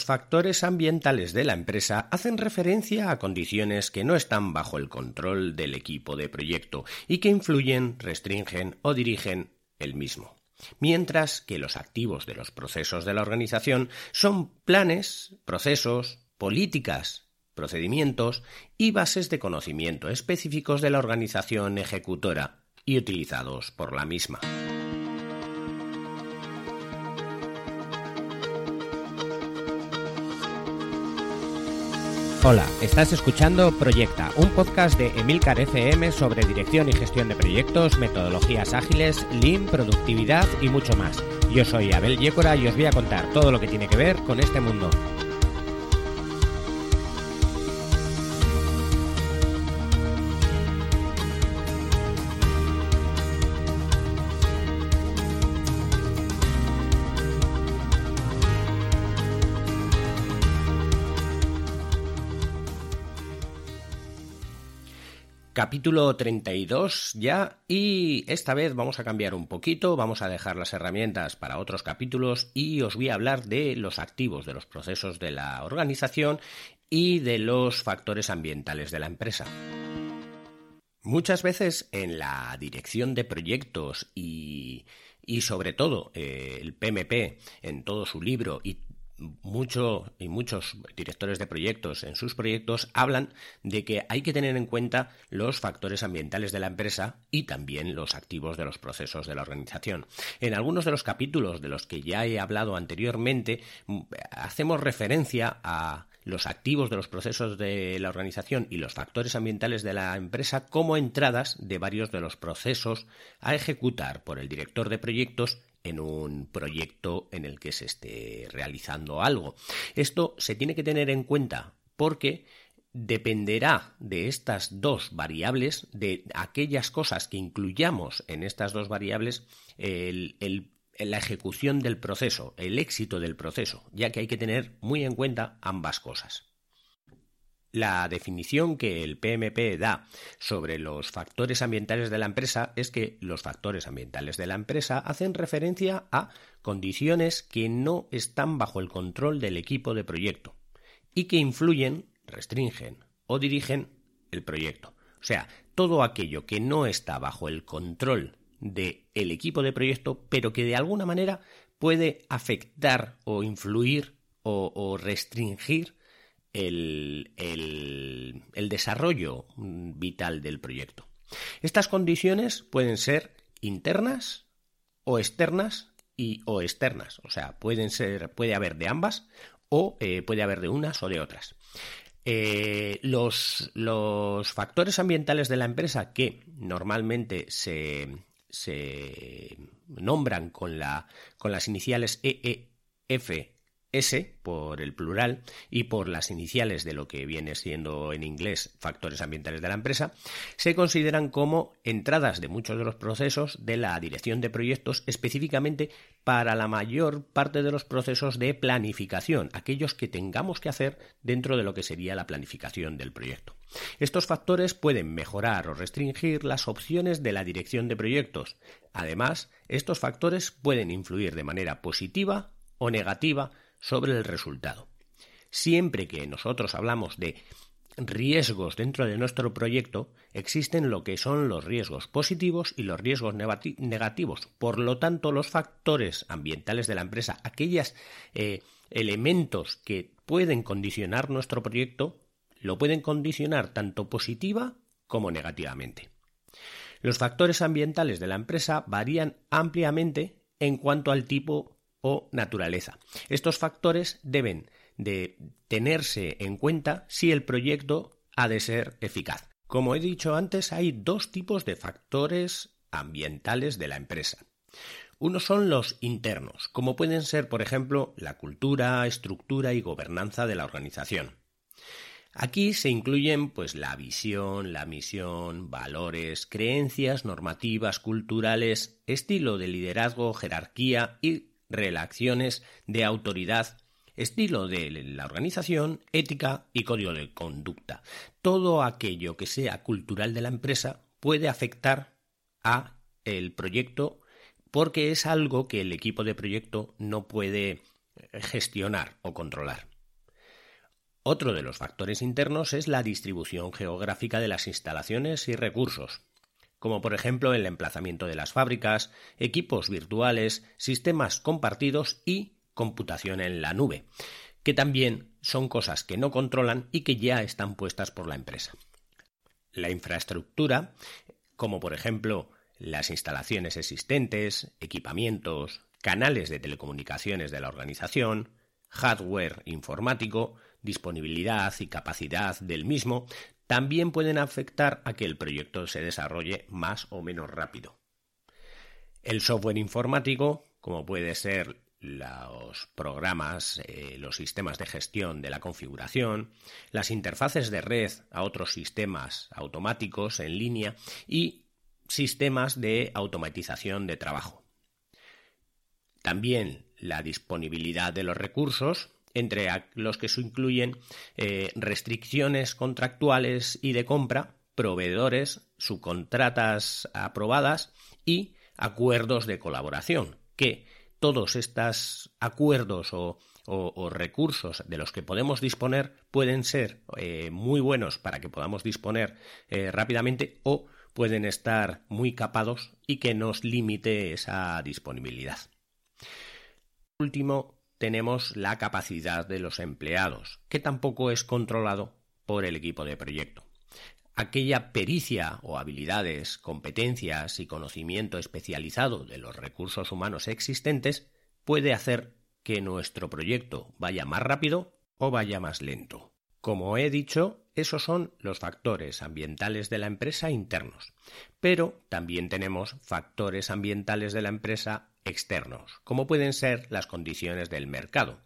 Los factores ambientales de la empresa hacen referencia a condiciones que no están bajo el control del equipo de proyecto y que influyen, restringen o dirigen el mismo. Mientras que los activos de los procesos de la organización son planes, procesos, políticas, procedimientos y bases de conocimiento específicos de la organización ejecutora y utilizados por la misma. Hola, estás escuchando Proyecta, un podcast de Emilcar FM sobre dirección y gestión de proyectos, metodologías ágiles, lean, productividad y mucho más. Yo soy Abel Yécora y os voy a contar todo lo que tiene que ver con este mundo. Capítulo 32 ya y esta vez vamos a cambiar un poquito, vamos a dejar las herramientas para otros capítulos y os voy a hablar de los activos de los procesos de la organización y de los factores ambientales de la empresa. Muchas veces en la dirección de proyectos y, y sobre todo eh, el PMP en todo su libro y mucho y muchos directores de proyectos en sus proyectos hablan de que hay que tener en cuenta los factores ambientales de la empresa y también los activos de los procesos de la organización. En algunos de los capítulos de los que ya he hablado anteriormente hacemos referencia a los activos de los procesos de la organización y los factores ambientales de la empresa como entradas de varios de los procesos a ejecutar por el director de proyectos en un proyecto en el que se esté realizando algo. Esto se tiene que tener en cuenta porque dependerá de estas dos variables, de aquellas cosas que incluyamos en estas dos variables, la ejecución del proceso, el éxito del proceso, ya que hay que tener muy en cuenta ambas cosas. La definición que el PMP da sobre los factores ambientales de la empresa es que los factores ambientales de la empresa hacen referencia a condiciones que no están bajo el control del equipo de proyecto y que influyen, restringen o dirigen el proyecto. O sea, todo aquello que no está bajo el control del equipo de proyecto, pero que de alguna manera puede afectar o influir o, o restringir el, desarrollo vital del proyecto. Estas condiciones pueden ser internas o externas y o externas, o sea, pueden ser, puede haber de ambas o eh, puede haber de unas o de otras. Eh, los, los, factores ambientales de la empresa que normalmente se, se nombran con, la, con las iniciales EEF S por el plural y por las iniciales de lo que viene siendo en inglés factores ambientales de la empresa, se consideran como entradas de muchos de los procesos de la dirección de proyectos específicamente para la mayor parte de los procesos de planificación, aquellos que tengamos que hacer dentro de lo que sería la planificación del proyecto. Estos factores pueden mejorar o restringir las opciones de la dirección de proyectos. Además, estos factores pueden influir de manera positiva o negativa sobre el resultado. Siempre que nosotros hablamos de riesgos dentro de nuestro proyecto, existen lo que son los riesgos positivos y los riesgos negativos. Por lo tanto, los factores ambientales de la empresa, aquellos eh, elementos que pueden condicionar nuestro proyecto, lo pueden condicionar tanto positiva como negativamente. Los factores ambientales de la empresa varían ampliamente en cuanto al tipo o naturaleza. Estos factores deben de tenerse en cuenta si el proyecto ha de ser eficaz. Como he dicho antes, hay dos tipos de factores ambientales de la empresa. Uno son los internos, como pueden ser, por ejemplo, la cultura, estructura y gobernanza de la organización. Aquí se incluyen pues la visión, la misión, valores, creencias, normativas, culturales, estilo de liderazgo, jerarquía y relaciones de autoridad, estilo de la organización, ética y código de conducta. Todo aquello que sea cultural de la empresa puede afectar a el proyecto porque es algo que el equipo de proyecto no puede gestionar o controlar. Otro de los factores internos es la distribución geográfica de las instalaciones y recursos, como por ejemplo el emplazamiento de las fábricas, equipos virtuales, sistemas compartidos y computación en la nube, que también son cosas que no controlan y que ya están puestas por la empresa. La infraestructura, como por ejemplo las instalaciones existentes, equipamientos, canales de telecomunicaciones de la organización, hardware informático, disponibilidad y capacidad del mismo, también pueden afectar a que el proyecto se desarrolle más o menos rápido. El software informático, como puede ser los programas, eh, los sistemas de gestión de la configuración, las interfaces de red a otros sistemas automáticos en línea y sistemas de automatización de trabajo. También la disponibilidad de los recursos, entre los que se incluyen eh, restricciones contractuales y de compra, proveedores, subcontratas aprobadas y acuerdos de colaboración, que todos estos acuerdos o, recursos de los que podemos disponer pueden ser eh, muy buenos para que podamos disponer eh, rápidamente o pueden estar muy capados y que nos limite esa disponibilidad. último, tenemos la capacidad de los empleados, que tampoco es controlado por el equipo de proyecto. Aquella pericia o habilidades, competencias y conocimiento especializado de los recursos humanos existentes puede hacer que nuestro proyecto vaya más rápido o vaya más lento. Como he dicho, esos son los factores ambientales de la empresa internos, pero también tenemos factores ambientales de la empresa externos, como pueden ser las condiciones del mercado,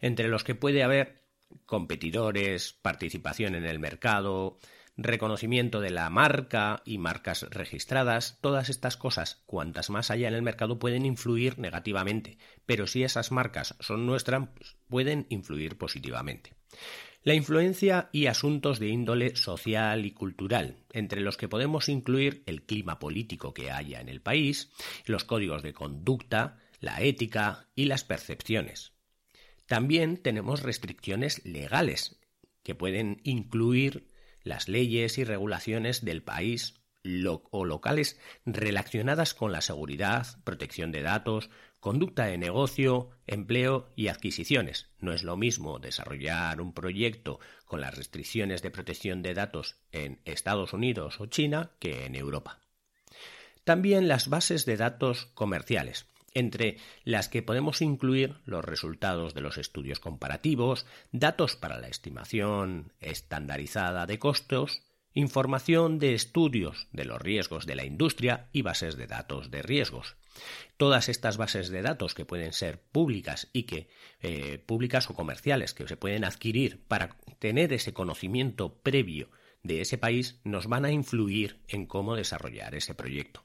entre los que puede haber competidores, participación en el mercado, reconocimiento de la marca y marcas registradas, todas estas cosas, cuantas más haya en el mercado, pueden influir negativamente, pero si esas marcas son nuestras, pueden influir positivamente. La influencia y asuntos de índole social y cultural, entre los que podemos incluir el clima político que haya en el país, los códigos de conducta, la ética y las percepciones. También tenemos restricciones legales, que pueden incluir las leyes y regulaciones del país o locales relacionadas con la seguridad, protección de datos, conducta de negocio, empleo y adquisiciones. No es lo mismo desarrollar un proyecto con las restricciones de protección de datos en Estados Unidos o China que en Europa. También las bases de datos comerciales, entre las que podemos incluir los resultados de los estudios comparativos, datos para la estimación estandarizada de costos, información de estudios de los riesgos de la industria y bases de datos de riesgos. Todas estas bases de datos que pueden ser públicas y que eh, públicas o comerciales que se pueden adquirir para tener ese conocimiento previo de ese país nos van a influir en cómo desarrollar ese proyecto.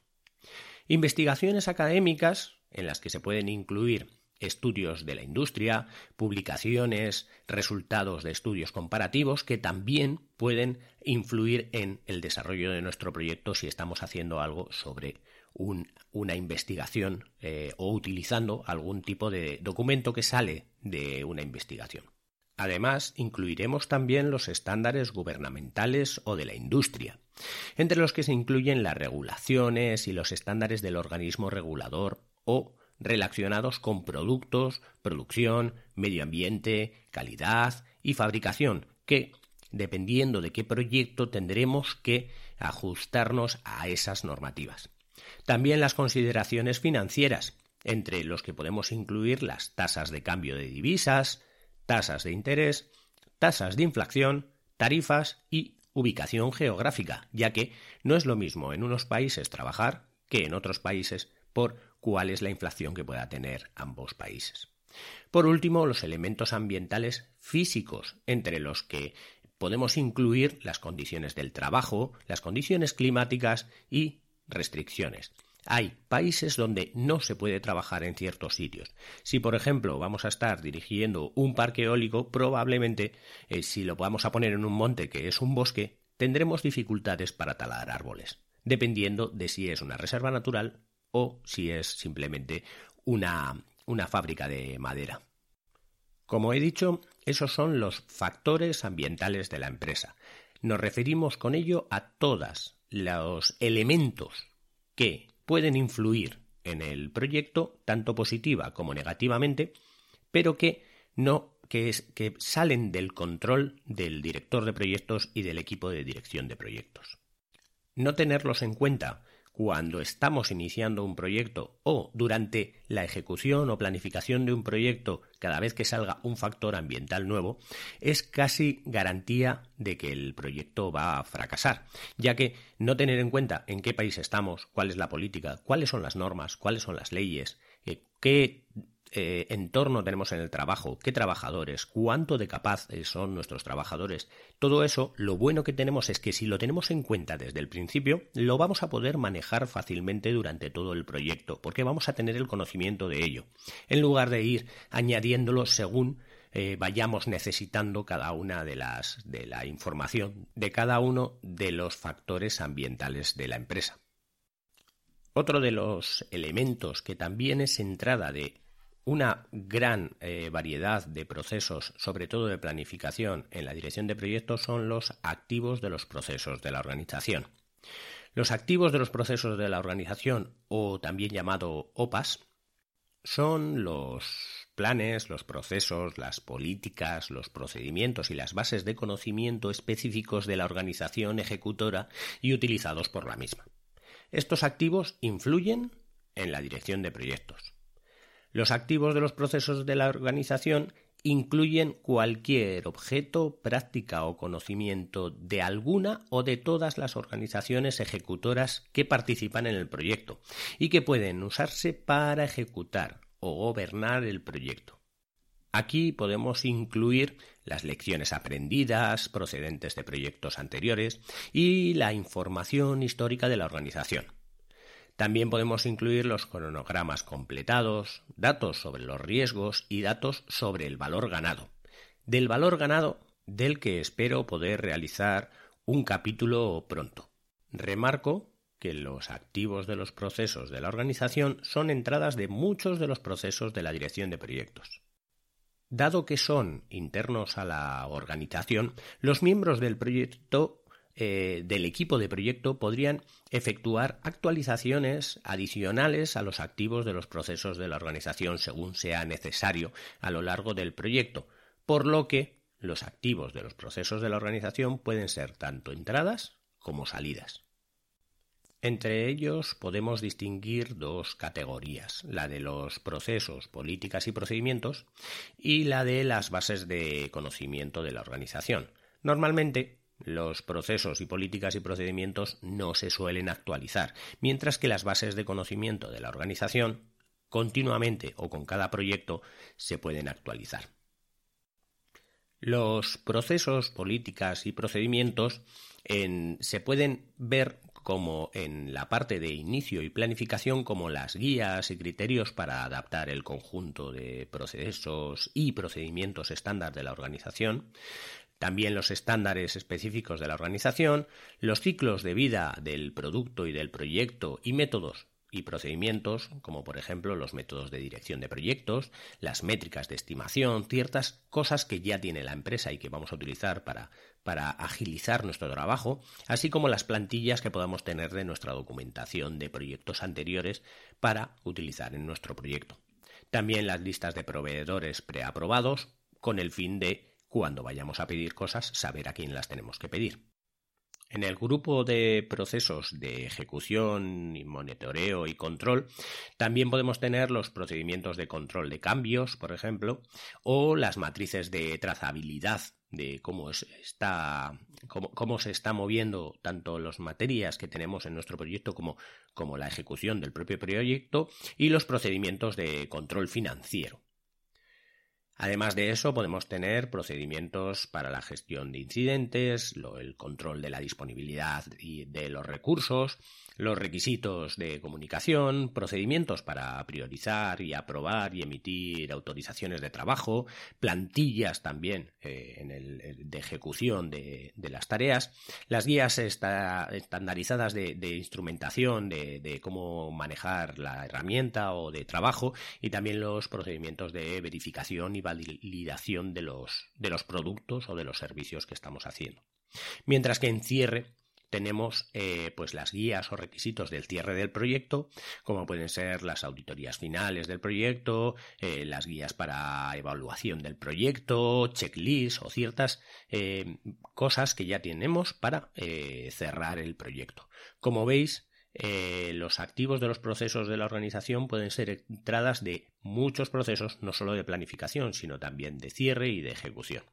Investigaciones académicas en las que se pueden incluir estudios de la industria, publicaciones, resultados de estudios comparativos que también pueden influir en el desarrollo de nuestro proyecto si estamos haciendo algo sobre una investigación eh, o utilizando algún tipo de documento que sale de una investigación. Además, incluiremos también los estándares gubernamentales o de la industria, entre los que se incluyen las regulaciones y los estándares del organismo regulador o relacionados con productos, producción, medio ambiente, calidad y fabricación, que, dependiendo de qué proyecto, tendremos que ajustarnos a esas normativas. También las consideraciones financieras, entre los que podemos incluir las tasas de cambio de divisas, tasas de interés, tasas de inflación, tarifas y ubicación geográfica, ya que no es lo mismo en unos países trabajar que en otros países por cuál es la inflación que pueda tener ambos países. Por último, los elementos ambientales físicos, entre los que podemos incluir las condiciones del trabajo, las condiciones climáticas y restricciones. Hay países donde no se puede trabajar en ciertos sitios. Si, por ejemplo, vamos a estar dirigiendo un parque eólico, probablemente eh, si lo vamos a poner en un monte que es un bosque, tendremos dificultades para talar árboles, dependiendo de si es una reserva natural o si es simplemente una, una fábrica de madera. Como he dicho, esos son los factores ambientales de la empresa. Nos referimos con ello a todos los elementos que pueden influir en el proyecto, tanto positiva como negativamente, pero que no que, que salen del control del director de proyectos y del equipo de dirección de proyectos. No tenerlos en cuenta cuando estamos iniciando un proyecto o durante la ejecución o planificación de un proyecto cada vez que salga un factor ambiental nuevo, es casi garantía de que el proyecto va a fracasar, ya que no tener en cuenta en qué país estamos, cuál es la política, cuáles son las normas, cuáles son las leyes, eh, qué eh, entorno tenemos en el trabajo, qué trabajadores, cuánto de capaz son nuestros trabajadores. Todo eso, lo bueno que tenemos es que si lo tenemos en cuenta desde el principio, lo vamos a poder manejar fácilmente durante todo el proyecto, porque vamos a tener el conocimiento de ello, en lugar de ir añadiéndolo según eh, vayamos necesitando cada una de las de la información de cada uno de los factores ambientales de la empresa. Otro de los elementos que también es entrada de una gran eh, variedad de procesos, sobre todo de planificación en la dirección de proyectos, son los activos de los procesos de la organización. Los activos de los procesos de la organización, o también llamado OPAS, son los planes, los procesos, las políticas, los procedimientos y las bases de conocimiento específicos de la organización ejecutora y utilizados por la misma. Estos activos influyen en la dirección de proyectos. Los activos de los procesos de la organización incluyen cualquier objeto, práctica o conocimiento de alguna o de todas las organizaciones ejecutoras que participan en el proyecto y que pueden usarse para ejecutar o gobernar el proyecto. Aquí podemos incluir las lecciones aprendidas procedentes de proyectos anteriores y la información histórica de la organización. También podemos incluir los cronogramas completados, datos sobre los riesgos y datos sobre el valor ganado. Del valor ganado del que espero poder realizar un capítulo pronto. Remarco que los activos de los procesos de la organización son entradas de muchos de los procesos de la dirección de proyectos. Dado que son internos a la organización, los miembros del proyecto eh, del equipo de proyecto podrían efectuar actualizaciones adicionales a los activos de los procesos de la organización según sea necesario a lo largo del proyecto, por lo que los activos de los procesos de la organización pueden ser tanto entradas como salidas. Entre ellos podemos distinguir dos categorías, la de los procesos, políticas y procedimientos y la de las bases de conocimiento de la organización. Normalmente los procesos y políticas y procedimientos no se suelen actualizar, mientras que las bases de conocimiento de la organización continuamente o con cada proyecto se pueden actualizar. Los procesos, políticas y procedimientos se pueden ver como en la parte de inicio y planificación como las guías y criterios para adaptar el conjunto de procesos y procedimientos estándar de la organización, también los estándares específicos de la organización, los ciclos de vida del producto y del proyecto y métodos y procedimientos, como por ejemplo los métodos de dirección de proyectos, las métricas de estimación, ciertas cosas que ya tiene la empresa y que vamos a utilizar para, para agilizar nuestro trabajo, así como las plantillas que podamos tener de nuestra documentación de proyectos anteriores para utilizar en nuestro proyecto. También las listas de proveedores preaprobados con el fin de cuando vayamos a pedir cosas, saber a quién las tenemos que pedir. En el grupo de procesos de ejecución y monitoreo y control, también podemos tener los procedimientos de control de cambios, por ejemplo, o las matrices de trazabilidad de cómo, está, cómo, se está moviendo tanto las materias que tenemos en nuestro proyecto como, como la ejecución del propio proyecto y los procedimientos de control financiero. Además de eso, podemos tener procedimientos para la gestión de incidentes, el control de la disponibilidad y de los recursos, los requisitos de comunicación, procedimientos para priorizar y aprobar y emitir autorizaciones de trabajo, plantillas también eh, en el, de ejecución de, las tareas, las guías estandarizadas de, instrumentación, de, cómo manejar la herramienta o de trabajo y también los procedimientos de verificación y validación de los, de los productos o de los servicios que estamos haciendo. Mientras que en cierre tenemos eh, pues las guías o requisitos del cierre del proyecto, como pueden ser las auditorías finales del proyecto, eh, las guías para evaluación del proyecto, checklists o ciertas eh, cosas que ya tenemos para cerrar el proyecto. Como veis, los activos de los procesos de la organización pueden ser entradas de muchos procesos, no solo de planificación, sino también de cierre y de ejecución.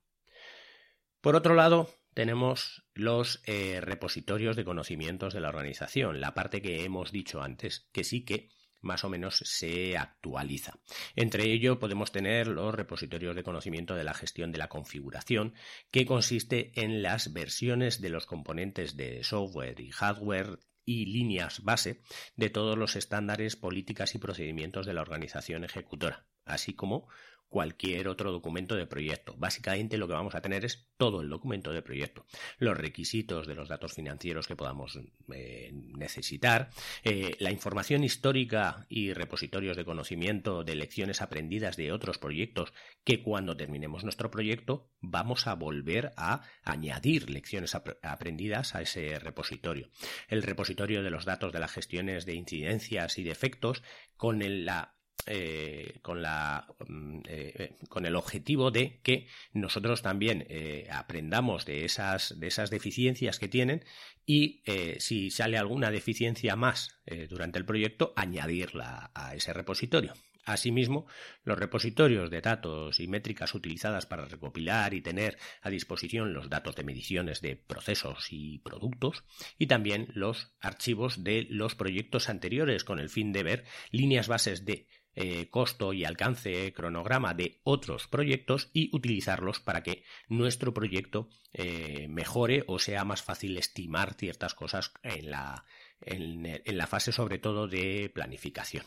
Por otro lado, tenemos los eh, repositorios de conocimientos de la organización, la parte que hemos dicho antes, que sí que más o menos se actualiza. Entre ello podemos tener los repositorios de conocimiento de la gestión de la configuración, que consiste en las versiones de los componentes de software y hardware y líneas base de todos los estándares, políticas y procedimientos de la organización ejecutora, así como cualquier otro documento de proyecto. Básicamente lo que vamos a tener es todo el documento de proyecto, los requisitos de los datos financieros que podamos eh, necesitar, eh, la información histórica y repositorios de conocimiento de lecciones aprendidas de otros proyectos que cuando terminemos nuestro proyecto vamos a volver a añadir lecciones aprendidas a ese repositorio. El repositorio de los datos de las gestiones de incidencias y defectos con la eh, con, la, mm, eh, eh, con el objetivo de que nosotros también aprendamos de esas, de esas deficiencias que tienen y si sale alguna deficiencia más durante el proyecto, añadirla a ese repositorio. Asimismo, los repositorios de datos y métricas utilizadas para recopilar y tener a disposición los datos de mediciones de procesos y productos y también los archivos de los proyectos anteriores con el fin de ver líneas bases de eh, costo y alcance cronograma de otros proyectos y utilizarlos para que nuestro proyecto eh, mejore o sea más fácil estimar ciertas cosas en la, en la fase sobre todo de planificación.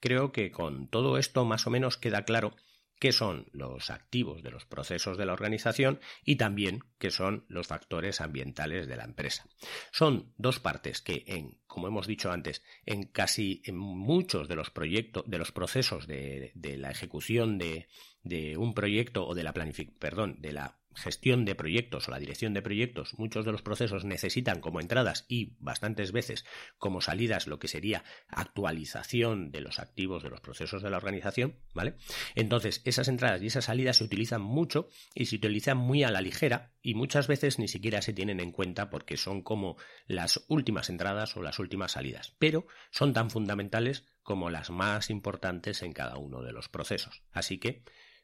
Creo que con todo esto más o menos queda claro qué son los activos de los procesos de la organización y también qué son los factores ambientales de la empresa. Son dos partes que en, como hemos dicho antes, en casi en muchos de los proyectos, de los procesos de, la ejecución de, de, un proyecto o de la planificación, perdón, de la gestión de proyectos o la dirección de proyectos, muchos de los procesos necesitan como entradas y bastantes veces como salidas lo que sería actualización de los activos de los procesos de la organización, ¿vale? Entonces, esas entradas y esas salidas se utilizan mucho y se utilizan muy a la ligera y muchas veces ni siquiera se tienen en cuenta porque son como las últimas entradas o las últimas salidas, pero son tan fundamentales como las más importantes en cada uno de los procesos. Así que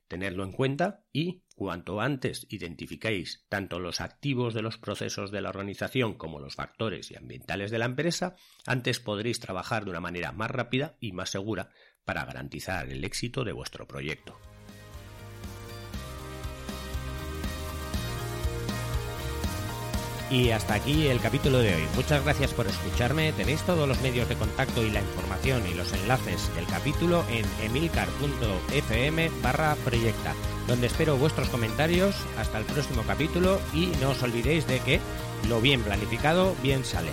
Tenerlo en cuenta y cuanto antes identifiquéis tanto los activos de los procesos de la organización como los factores y ambientales de la empresa, antes podréis trabajar de una manera más rápida y más segura para garantizar el éxito de vuestro proyecto. Y hasta aquí el capítulo de hoy. Muchas gracias por escucharme. Tenéis todos los medios de contacto y la información y los enlaces del capítulo en emilcar.fm barra proyecta, donde espero vuestros comentarios. Hasta el próximo capítulo y no os olvidéis de que lo bien planificado bien sale.